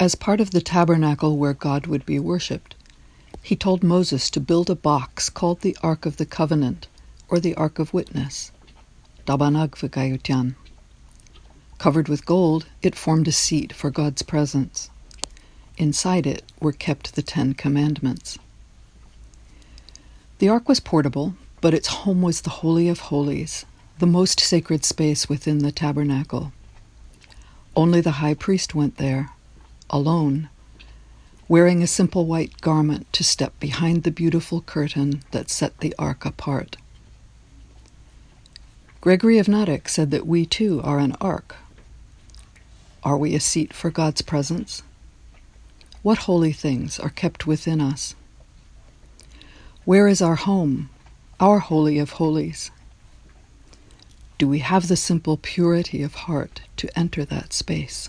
As part of the tabernacle where God would be worshipped, he told Moses to build a box called the Ark of the Covenant, or the Ark of Witness. Dabanag Covered with gold, it formed a seat for God's presence. Inside it were kept the Ten Commandments. The ark was portable, but its home was the Holy of Holies, the most sacred space within the tabernacle. Only the high priest went there, alone, wearing a simple white garment to step behind the beautiful curtain that set the ark apart. Gregory of Nottic said that we too are an ark. Are we a seat for God's presence? What holy things are kept within us? Where is our home, our Holy of Holies? Do we have the simple purity of heart to enter that space?